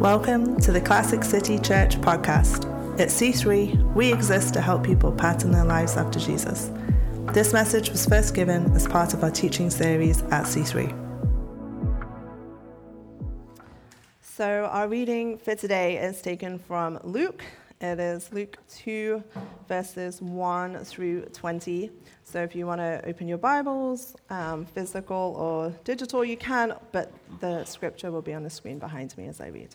Welcome to the Classic City Church podcast. At C3, we exist to help people pattern their lives after Jesus. This message was first given as part of our teaching series at C3. So, our reading for today is taken from Luke. It is Luke 2, verses 1 through 20. So, if you want to open your Bibles, um, physical or digital, you can, but the scripture will be on the screen behind me as I read.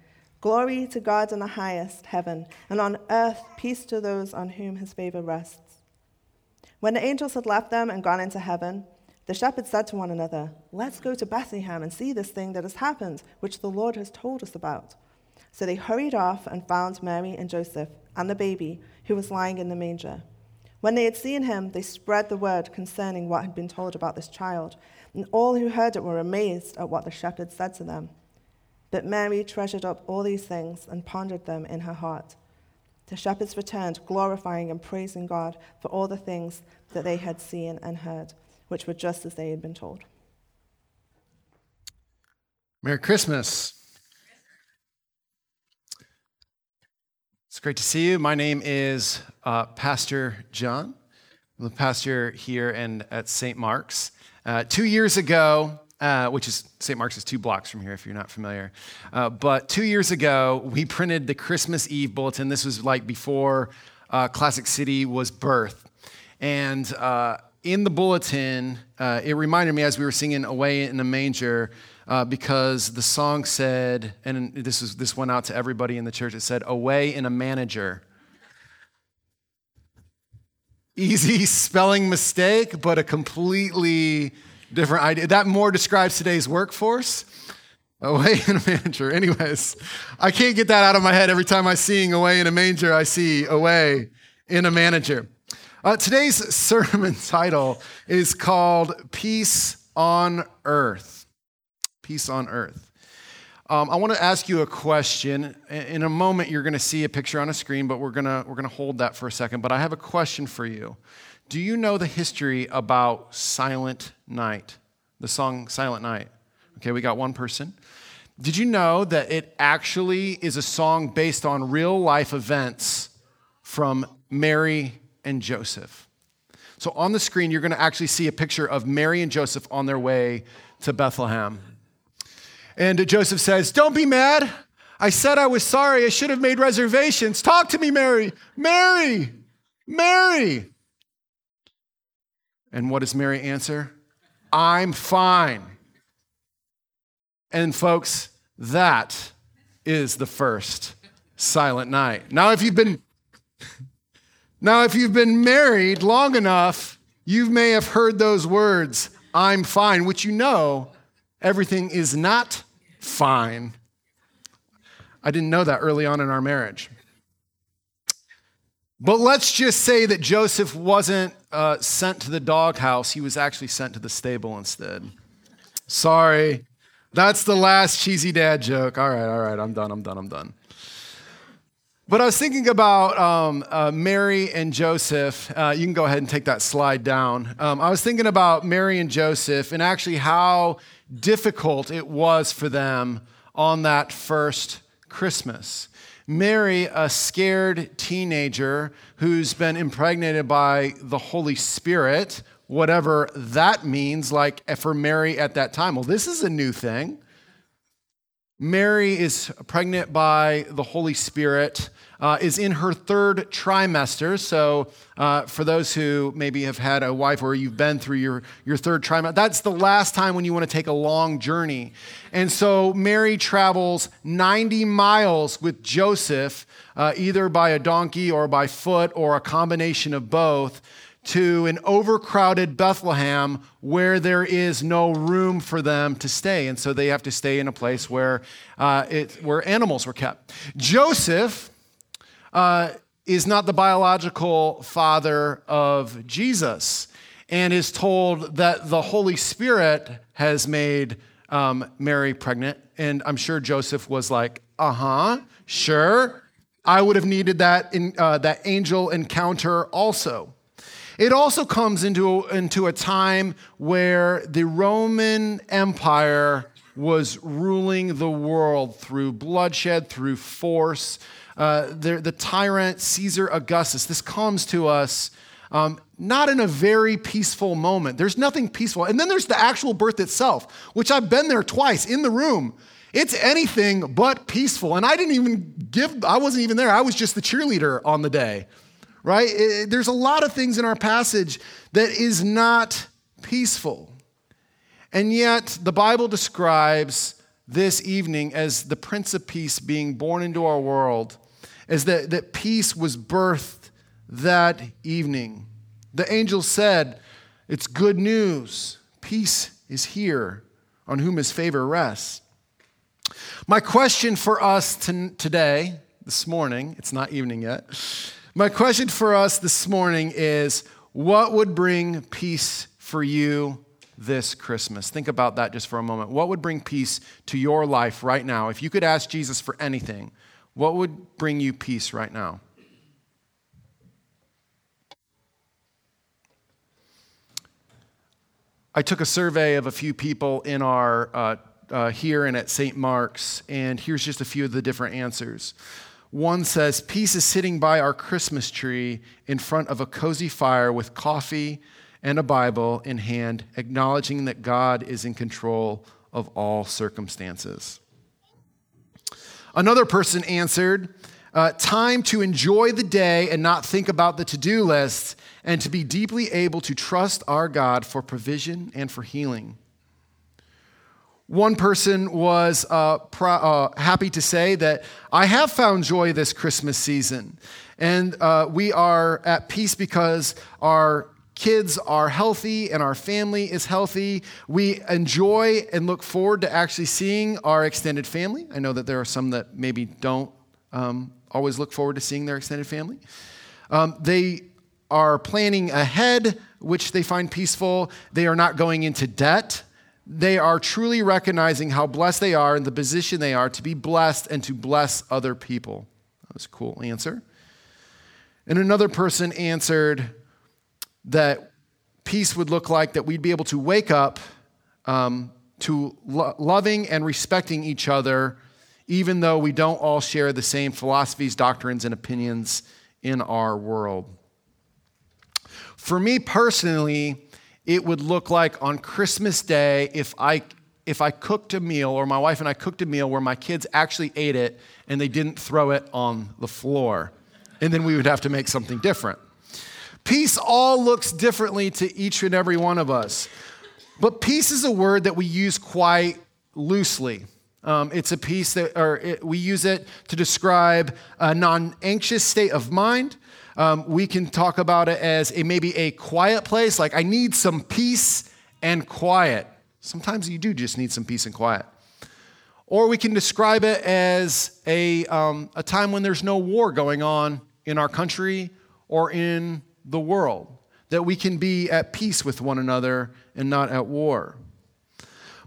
Glory to God in the highest heaven, and on earth peace to those on whom his favor rests. When the angels had left them and gone into heaven, the shepherds said to one another, Let's go to Bethlehem and see this thing that has happened, which the Lord has told us about. So they hurried off and found Mary and Joseph and the baby who was lying in the manger. When they had seen him, they spread the word concerning what had been told about this child, and all who heard it were amazed at what the shepherds said to them. But Mary treasured up all these things and pondered them in her heart. The shepherds returned, glorifying and praising God for all the things that they had seen and heard, which were just as they had been told. Merry Christmas. It's great to see you. My name is uh, Pastor John. I'm the pastor here and at St. Mark's. Uh, two years ago, uh, which is St. Mark's is two blocks from here if you're not familiar. Uh, but two years ago, we printed the Christmas Eve bulletin. This was like before uh, Classic City was birth. And uh, in the bulletin, uh, it reminded me as we were singing Away in a Manger, because the song said, and this, was, this went out to everybody in the church, it said, Away in a Manager easy spelling mistake, but a completely different idea. That more describes today's workforce. Away in a manger. Anyways, I can't get that out of my head every time I see away in a manger, I see away in a manager. Uh, today's sermon title is called Peace on Earth. Peace on Earth. Um, I want to ask you a question. In a moment, you're going to see a picture on a screen, but we're going to, we're going to hold that for a second. But I have a question for you. Do you know the history about Silent Night? The song Silent Night. Okay, we got one person. Did you know that it actually is a song based on real life events from Mary and Joseph? So on the screen, you're going to actually see a picture of Mary and Joseph on their way to Bethlehem. And Joseph says, Don't be mad. I said I was sorry. I should have made reservations. Talk to me, Mary. Mary, Mary. And what does Mary answer? I'm fine. And folks, that is the first silent night. Now, if you've been now if you've been married long enough, you may have heard those words, I'm fine, which you know everything is not fine. I didn't know that early on in our marriage. But let's just say that Joseph wasn't uh, sent to the doghouse, he was actually sent to the stable instead. Sorry. That's the last cheesy dad joke. All right, all right, I'm done, I'm done, I'm done. But I was thinking about um, uh, Mary and Joseph. Uh, you can go ahead and take that slide down. Um, I was thinking about Mary and Joseph and actually how difficult it was for them on that first Christmas. Mary, a scared teenager who's been impregnated by the Holy Spirit, whatever that means, like eh, for Mary at that time. Well, this is a new thing. Mary is pregnant by the Holy Spirit, uh, is in her third trimester. So, uh, for those who maybe have had a wife or you've been through your, your third trimester, that's the last time when you want to take a long journey. And so, Mary travels 90 miles with Joseph, uh, either by a donkey or by foot or a combination of both to an overcrowded Bethlehem where there is no room for them to stay. And so they have to stay in a place where, uh, it, where animals were kept. Joseph uh, is not the biological father of Jesus and is told that the Holy Spirit has made um, Mary pregnant. And I'm sure Joseph was like, uh huh, sure. I would have needed that, in, uh, that angel encounter also. It also comes into, into a time where the Roman Empire was ruling the world through bloodshed, through force. Uh, the, the, tyrant Caesar Augustus, this comes to us um, not in a very peaceful moment. There's nothing peaceful. And then there's the actual birth itself, which I've been there twice in the room. It's anything but peaceful. And I didn't even give, I wasn't even there. I was just the cheerleader on the day right? It, there's a lot of things in our passage that is not peaceful. And yet, the Bible describes this evening as the Prince of Peace being born into our world, as that, that peace was birthed that evening. The angel said, It's good news. Peace is here, on whom his favor rests. My question for us today, this morning, it's not evening yet my question for us this morning is what would bring peace for you this Christmas? Think about that just for a moment. What would bring peace to your life right now? If you could ask Jesus for anything, what would bring you peace right now? I took a survey of a few people in our uh, uh, here and at St. Mark's, and here's just a few of the different answers. One says, Peace is sitting by our Christmas tree in front of a cozy fire with coffee and a Bible in hand, acknowledging that God is in control of all circumstances. Another person answered, uh, Time to enjoy the day and not think about the to do list, and to be deeply able to trust our God for provision and for healing. One person was uh, uh, happy to say that I have found joy this Christmas season. And uh, we are at peace because our kids are healthy and our family is healthy. We enjoy and look forward to actually seeing our extended family. I know that there are some that maybe don't um, always look forward to seeing their extended family. Um, they are planning ahead, which they find peaceful. They are not going into debt they are truly recognizing how blessed they are and the position they are to be blessed and to bless other people. That was a cool answer. And another person answered that peace would look like that we'd be able to wake up um, to lo- loving and respecting each other, even though we don't all share the same philosophies, doctrines, and opinions in our world. For me personally, it would look like on Christmas Day if I if I cooked a meal or my wife and I cooked a meal where my kids actually ate it and they didn't throw it on the floor. And then we would have to make something different. Peace all looks differently to each and every one of us. But peace is a word that we use quite loosely. Um, it's a piece that, or it, we use it to describe a non anxious state of mind, um, we can talk about it as a, maybe a quiet place, like I need some peace and quiet. Sometimes you do just need some peace and quiet. Or we can describe it as a, um, a time when there's no war going on in our country or in the world, that we can be at peace with one another and not at war.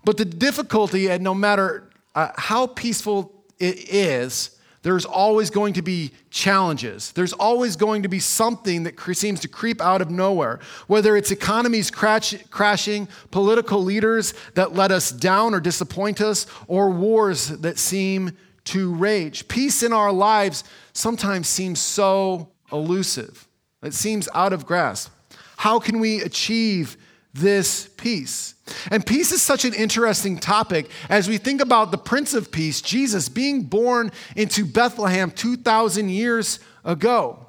But the difficulty, and no matter uh, how peaceful it is, there's always going to be challenges. There's always going to be something that seems to creep out of nowhere, whether it's economies crash, crashing, political leaders that let us down or disappoint us, or wars that seem to rage. Peace in our lives sometimes seems so elusive, it seems out of grasp. How can we achieve this peace? And peace is such an interesting topic as we think about the Prince of Peace, Jesus, being born into Bethlehem 2,000 years ago.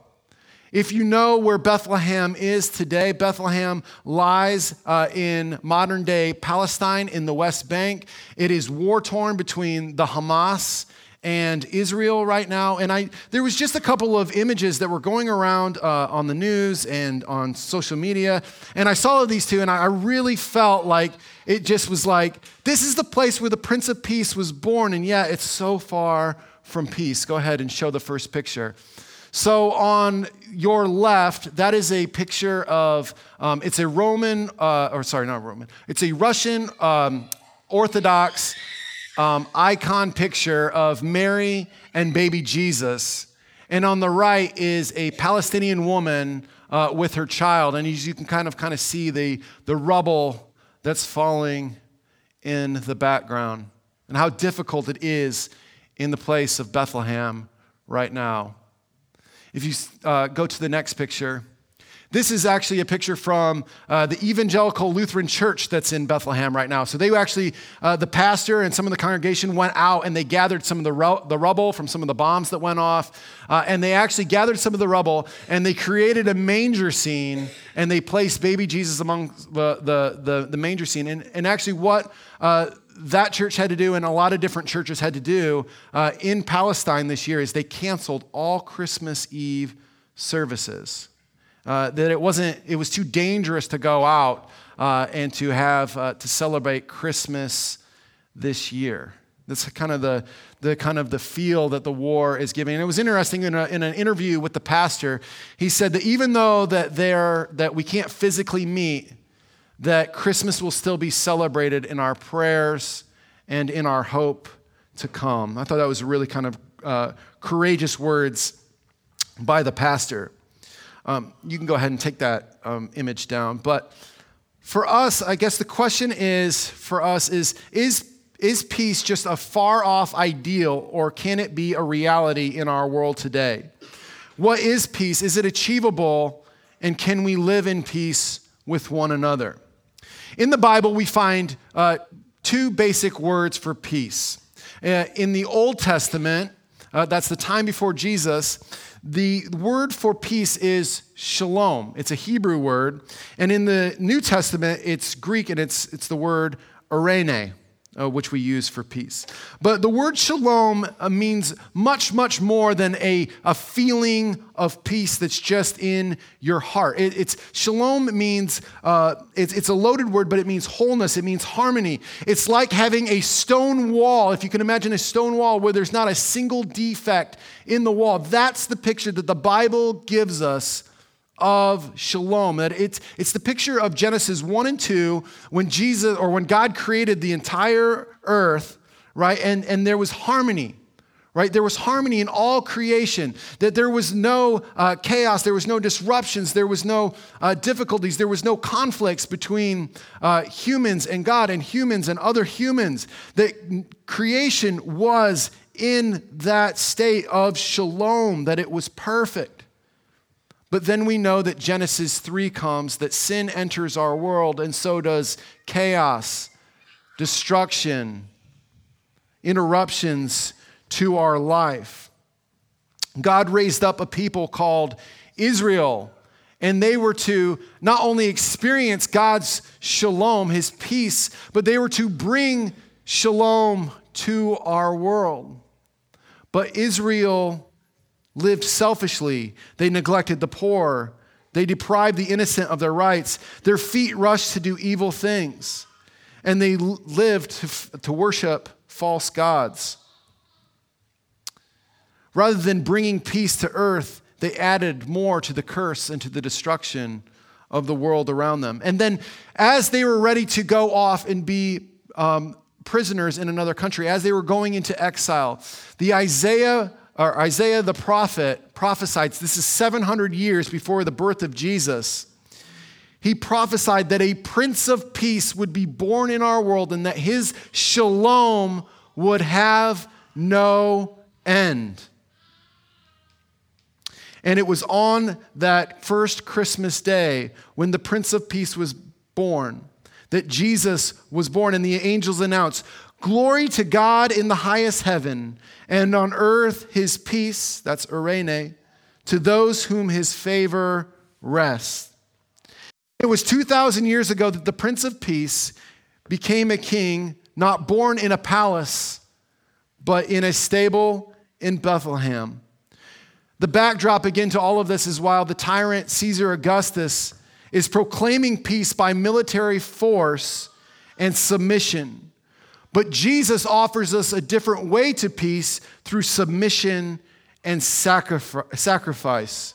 If you know where Bethlehem is today, Bethlehem lies uh, in modern day Palestine in the West Bank. It is war torn between the Hamas and Israel right now. And I, there was just a couple of images that were going around uh, on the news and on social media. And I saw these two, and I really felt like it just was like, this is the place where the Prince of Peace was born, and yet it's so far from peace. Go ahead and show the first picture. So on your left, that is a picture of, um, it's a Roman, uh, or sorry, not Roman, it's a Russian um, Orthodox um, icon picture of Mary and baby Jesus. And on the right is a Palestinian woman uh, with her child. And you can kind of kind of see the, the rubble that's falling in the background and how difficult it is in the place of Bethlehem right now. If you uh, go to the next picture, this is actually a picture from uh, the Evangelical Lutheran Church that's in Bethlehem right now. So they actually, uh, the pastor and some of the congregation went out and they gathered some of the, ru- the rubble from some of the bombs that went off. Uh, and they actually gathered some of the rubble and they created a manger scene and they placed baby Jesus among the, the, the, the manger scene. And, and actually, what uh, that church had to do and a lot of different churches had to do uh, in Palestine this year is they canceled all Christmas Eve services. Uh, that it wasn't, it was too dangerous to go out uh, and to have, uh, to celebrate Christmas this year. That's kind of the, the kind of the feel that the war is giving. And it was interesting in, a, in an interview with the pastor, he said that even though that, there, that we can't physically meet, that Christmas will still be celebrated in our prayers and in our hope to come. I thought that was really kind of uh, courageous words by the pastor. Um, you can go ahead and take that um, image down. But for us, I guess the question is for us is, is is peace just a far off ideal or can it be a reality in our world today? What is peace? Is it achievable and can we live in peace with one another? In the Bible, we find uh, two basic words for peace. Uh, in the Old Testament, uh, that's the time before Jesus, the word for peace is shalom. It's a Hebrew word. And in the New Testament, it's Greek and it's, it's the word eirene uh, which we use for peace. But the word shalom uh, means much, much more than a, a feeling of peace that's just in your heart. It, it's shalom means uh, it's, it's a loaded word, but it means wholeness. It means harmony. It's like having a stone wall. If you can imagine a stone wall where there's not a single defect in the wall, that's the picture that the Bible gives us of shalom. That it's, it's the picture of Genesis 1 and 2 when Jesus or when God created the entire earth, right? And, and there was harmony. Right? There was harmony in all creation, that there was no uh, chaos, there was no disruptions, there was no uh, difficulties, there was no conflicts between uh, humans and God and humans and other humans. That creation was in that state of shalom, that it was perfect. But then we know that Genesis 3 comes, that sin enters our world, and so does chaos, destruction, interruptions to our life. God raised up a people called Israel, and they were to not only experience God's shalom, his peace, but they were to bring shalom to our world. But Israel lived selfishly. They neglected the poor. They deprived the innocent of their rights. Their feet rushed to do evil things. And they lived to, to worship false gods. Rather than bringing peace to earth, they added more to the curse and to the destruction of the world around them. And then, as they were ready to go off and be um, prisoners in another country, as they were going into exile, the Isaiah or Isaiah the prophet prophesied, this is 700 years before the birth of Jesus. He prophesied that a prince of peace would be born in our world and that his shalom would have no end. And it was on that first Christmas day when the Prince of Peace was born that Jesus was born, and the angels announced, Glory to God in the highest heaven, and on earth his peace, that's eirene, to those whom his favor rests. It was 2,000 years ago that the Prince of Peace became a king, not born in a palace, but in a stable in Bethlehem. The backdrop again to all of this is while the tyrant Caesar Augustus is proclaiming peace by military force and submission. But Jesus offers us a different way to peace through submission and sacrifice.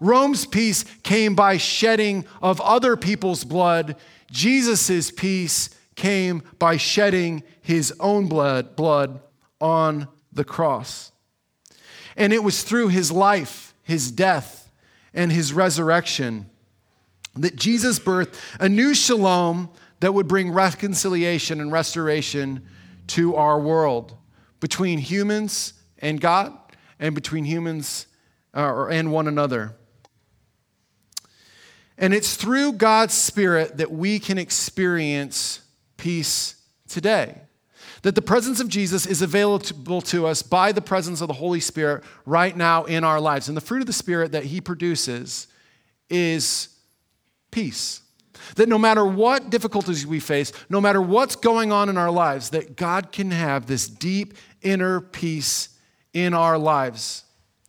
Rome's peace came by shedding of other people's blood. Jesus' peace came by shedding his own blood, blood on the cross. And it was through his life, his death, and his resurrection that Jesus birthed a new shalom that would bring reconciliation and restoration to our world between humans and God and between humans uh, and one another. And it's through God's Spirit that we can experience peace today. That the presence of Jesus is available to us by the presence of the Holy Spirit right now in our lives. And the fruit of the Spirit that He produces is peace. That no matter what difficulties we face, no matter what's going on in our lives, that God can have this deep inner peace in our lives.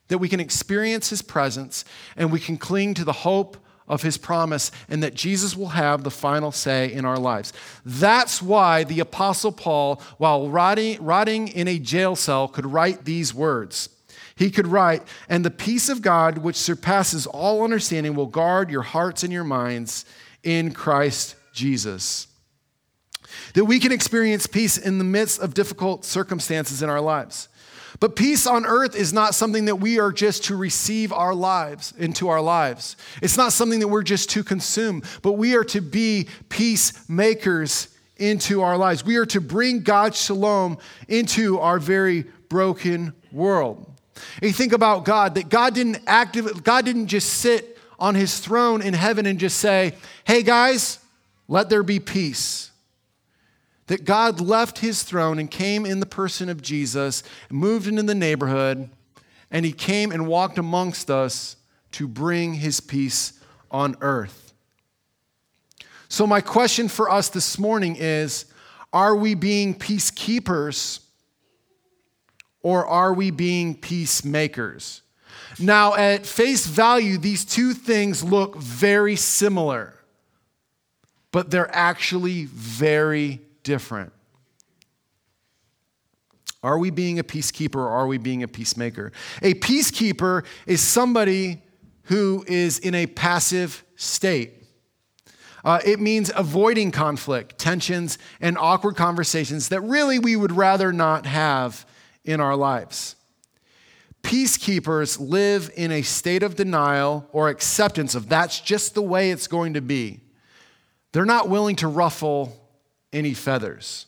That we can experience His presence and we can cling to the hope of his promise and that Jesus will have the final say in our lives. That's why the Apostle Paul, while rotting, rotting in a jail cell, could write these words. He could write, And the peace of God, which surpasses all understanding, will guard your hearts and your minds in Christ Jesus. That we can experience peace in the midst of difficult circumstances in our lives. But peace on earth is not something that we are just to receive our lives into our lives. It's not something that we're just to consume, but we are to be peacemakers into our lives. We are to bring God's shalom into our very broken world. And you think about God, that God didn't active, God didn't just sit on his throne in heaven and just say, hey guys, let there be peace that God left his throne and came in the person of Jesus, moved into the neighborhood, and he came and walked amongst us to bring his peace on earth. So, my question for us this morning is Are we being peacekeepers or are we being peacemakers? Now, at face value, these two things look very similar, but they're actually very different. Are we being a peacekeeper or are we being a peacemaker? A peacekeeper is somebody who is in a passive state. Uh, it means avoiding conflict, tensions, and awkward conversations that really we would rather not have in our lives. Peacekeepers live in a state of denial or acceptance of that's just the way it's going to be. They're not willing to ruffle any feathers.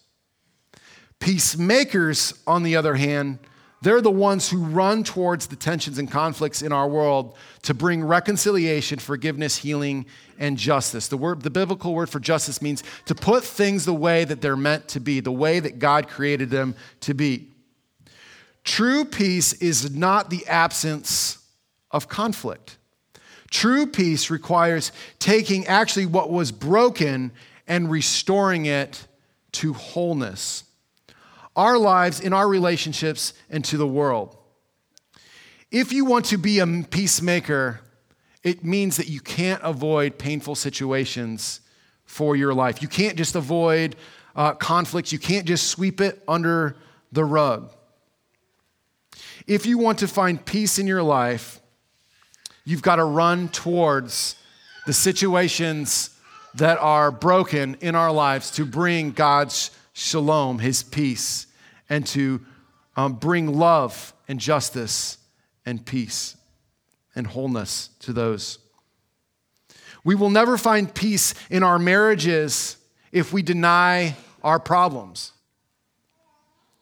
Peacemakers, on the other hand, they're the ones who run towards the tensions and conflicts in our world to bring reconciliation, forgiveness, healing, and justice. The, word, the biblical word for justice means to put things the way that they're meant to be, the way that God created them to be. True peace is not the absence of conflict. True peace requires taking actually what was broken and restoring it to wholeness. Our lives, in our relationships, and to the world. If you want to be a peacemaker, it means that you can't avoid painful situations for your life. You can't just avoid uh, conflicts, you can't just sweep it under the rug. If you want to find peace in your life, you've got to run towards the situations that are broken in our lives to bring God's shalom, his peace, and to um, bring love and justice and peace and wholeness to those. We will never find peace in our marriages if we deny our problems.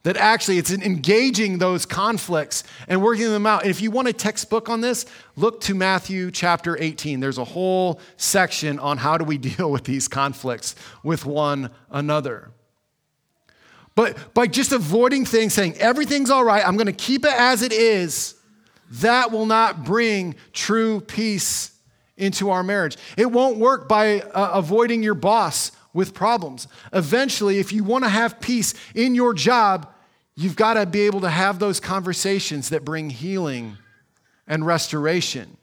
That actually it's engaging those conflicts and working them out. And if you want a textbook on this, look to Matthew chapter 18. There's a whole section on how do we deal with these conflicts with one another. But by just avoiding things, saying everything's all right, I'm going to keep it as it is, that will not bring true peace into our marriage. It won't work by uh, avoiding your boss with problems. Eventually, if you want to have peace in your job, you've got to be able to have those conversations that bring healing and restoration.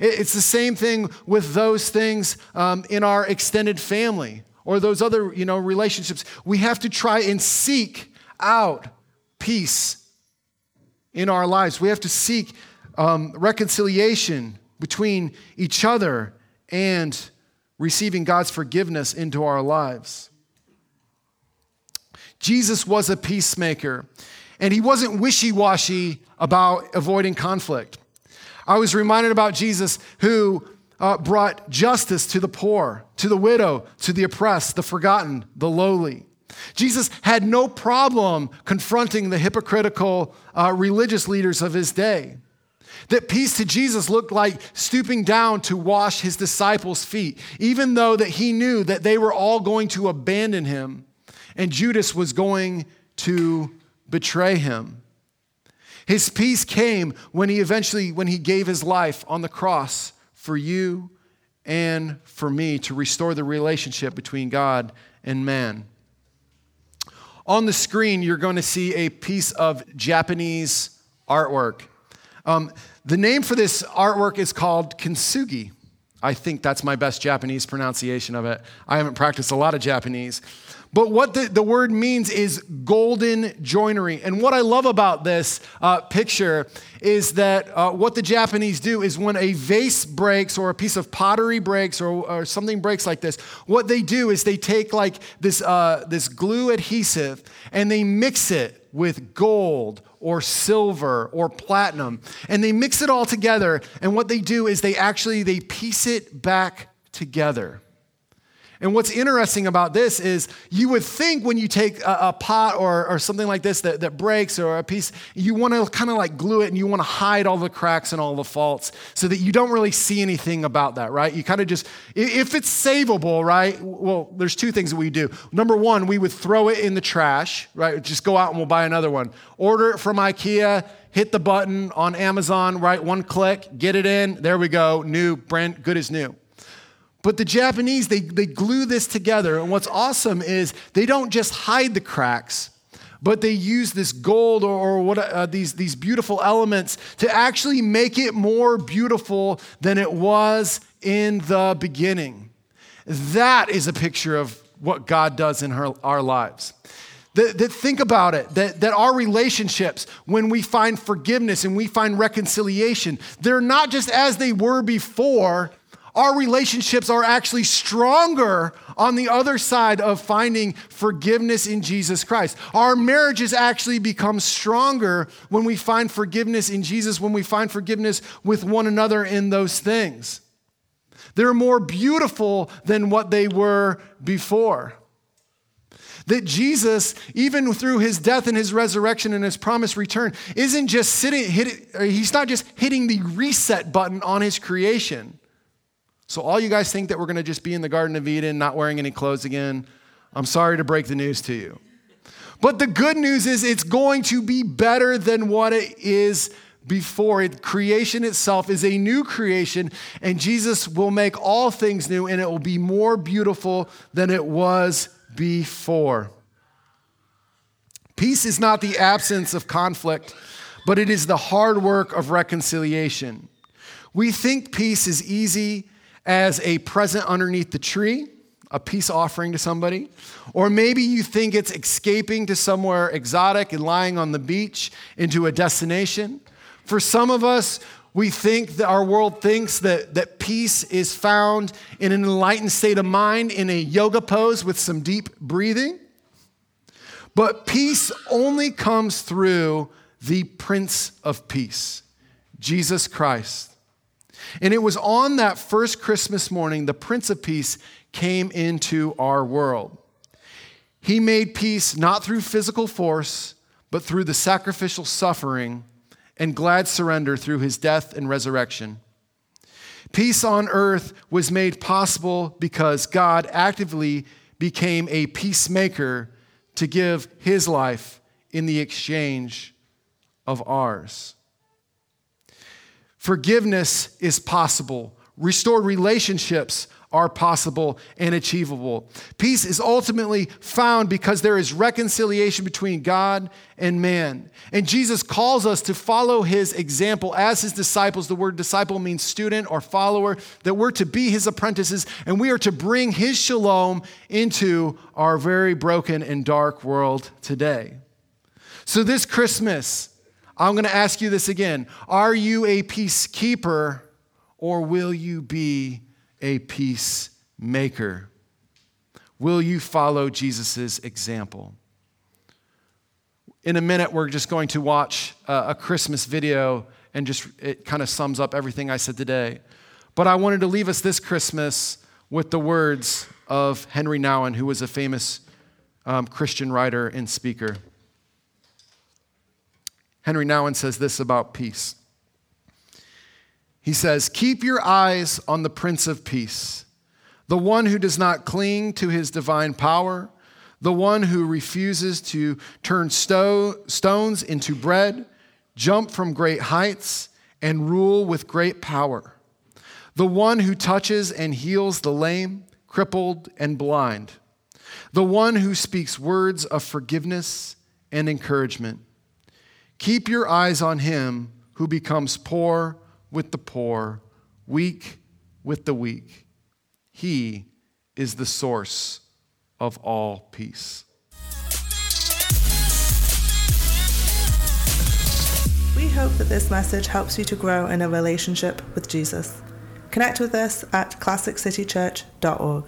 It's the same thing with those things um, in our extended family or those other you know, relationships. We have to try and seek out peace in our lives. We have to seek um, reconciliation between each other and receiving God's forgiveness into our lives. Jesus was a peacemaker, and he wasn't wishy washy about avoiding conflict. I was reminded about Jesus who uh, brought justice to the poor, to the widow, to the oppressed, the forgotten, the lowly. Jesus had no problem confronting the hypocritical uh, religious leaders of his day. That peace to Jesus looked like stooping down to wash his disciples' feet, even though that he knew that they were all going to abandon him and Judas was going to betray him. His peace came when he eventually when he gave his life on the cross for you and for me to restore the relationship between God and man. On the screen, you're going to see a piece of Japanese artwork. Um, the name for this artwork is called kintsugi. I think that's my best Japanese pronunciation of it. I haven't practiced a lot of Japanese. But what the, the word means is golden joinery. And what I love about this uh, picture is that uh, what the Japanese do is when a vase breaks or a piece of pottery breaks or, or something breaks like this, what they do is they take like this, uh, this glue adhesive and they mix it with gold or silver or platinum. And they mix it all together. And what they do is they actually they piece it back together and what's interesting about this is you would think when you take a, a pot or, or something like this that, that breaks or a piece, you want to kind of like glue it and you want to hide all the cracks and all the faults so that you don't really see anything about that, right? You kind of just, if it's savable, right? Well, there's two things that we do. Number one, we would throw it in the trash, right? Just go out and we'll buy another one. Order it from IKEA hit the button on Amazon, right? One click, get it in. There we go. New, brand, good as new. But the Japanese, they, they glue this together. And what's awesome is they don't just hide the cracks, but they use this gold or, or what, uh, these, these beautiful elements to actually make it more beautiful than it was in the beginning. That is a picture of what God does in her, our lives. That, that, think about it, that, that our relationships, when we find forgiveness and we find reconciliation, they're not just as they were before, our relationships are actually stronger on the other side of finding forgiveness in Jesus Christ. Our marriages actually become stronger when we find forgiveness in Jesus, when we find forgiveness with one another in those things. They're more beautiful than what they were before. That Jesus, even through his death and his resurrection and his promised return, isn't just sitting, hit, he's not just hitting the reset button on his creation. So, all you guys think that we're going to just be in the Garden of Eden, not wearing any clothes again, I'm sorry to break the news to you. But the good news is it's going to be better than what it is before. It, creation itself is a new creation, and Jesus will make all things new, and it will be more beautiful than it was before. Peace is not the absence of conflict, but it is the hard work of reconciliation. We think peace is easy as a present underneath the tree, a peace offering to somebody. Or maybe you think it's escaping to somewhere exotic and lying on the beach into a destination. For some of us, we think that our world thinks that, that peace is found in an enlightened state of mind in a yoga pose with some deep breathing. But peace only comes through the Prince of Peace, Jesus Christ. And it was on that first Christmas morning the Prince of Peace came into our world. He made peace not through physical force, but through the sacrificial suffering and glad surrender through his death and resurrection. Peace on earth was made possible because God actively became a peacemaker to give his life in the exchange of ours. Forgiveness is possible. Restored relationships are possible and achievable. Peace is ultimately found because there is reconciliation between God and man. And Jesus calls us to follow his example as his disciples. The word disciple means student or follower, that we're to be his apprentices and we are to bring his shalom into our very broken and dark world today. So, this Christmas, I'm going to ask you this again Are you a peacekeeper or will you be a peacemaker? Will you follow Jesus' example? In a minute, we're just going to watch a Christmas video, and just it kind of sums up everything I said today. But I wanted to leave us this Christmas with the words of Henri Nouwen, who was a famous um, Christian writer and speaker. Henri Nouwen says this about peace. He says, Keep your eyes on the Prince of Peace, the one who does not cling to his divine power, the one who refuses to turn sto- stones into bread, jump from great heights, and rule with great power, the one who touches and heals the lame, crippled, and blind, the one who speaks words of forgiveness and encouragement. Keep your eyes on him who becomes poor with the poor, weak with the weak. He is the source of all peace. We hope that this message helps you to grow in a relationship with Jesus. Connect with us at classiccitychurch.org.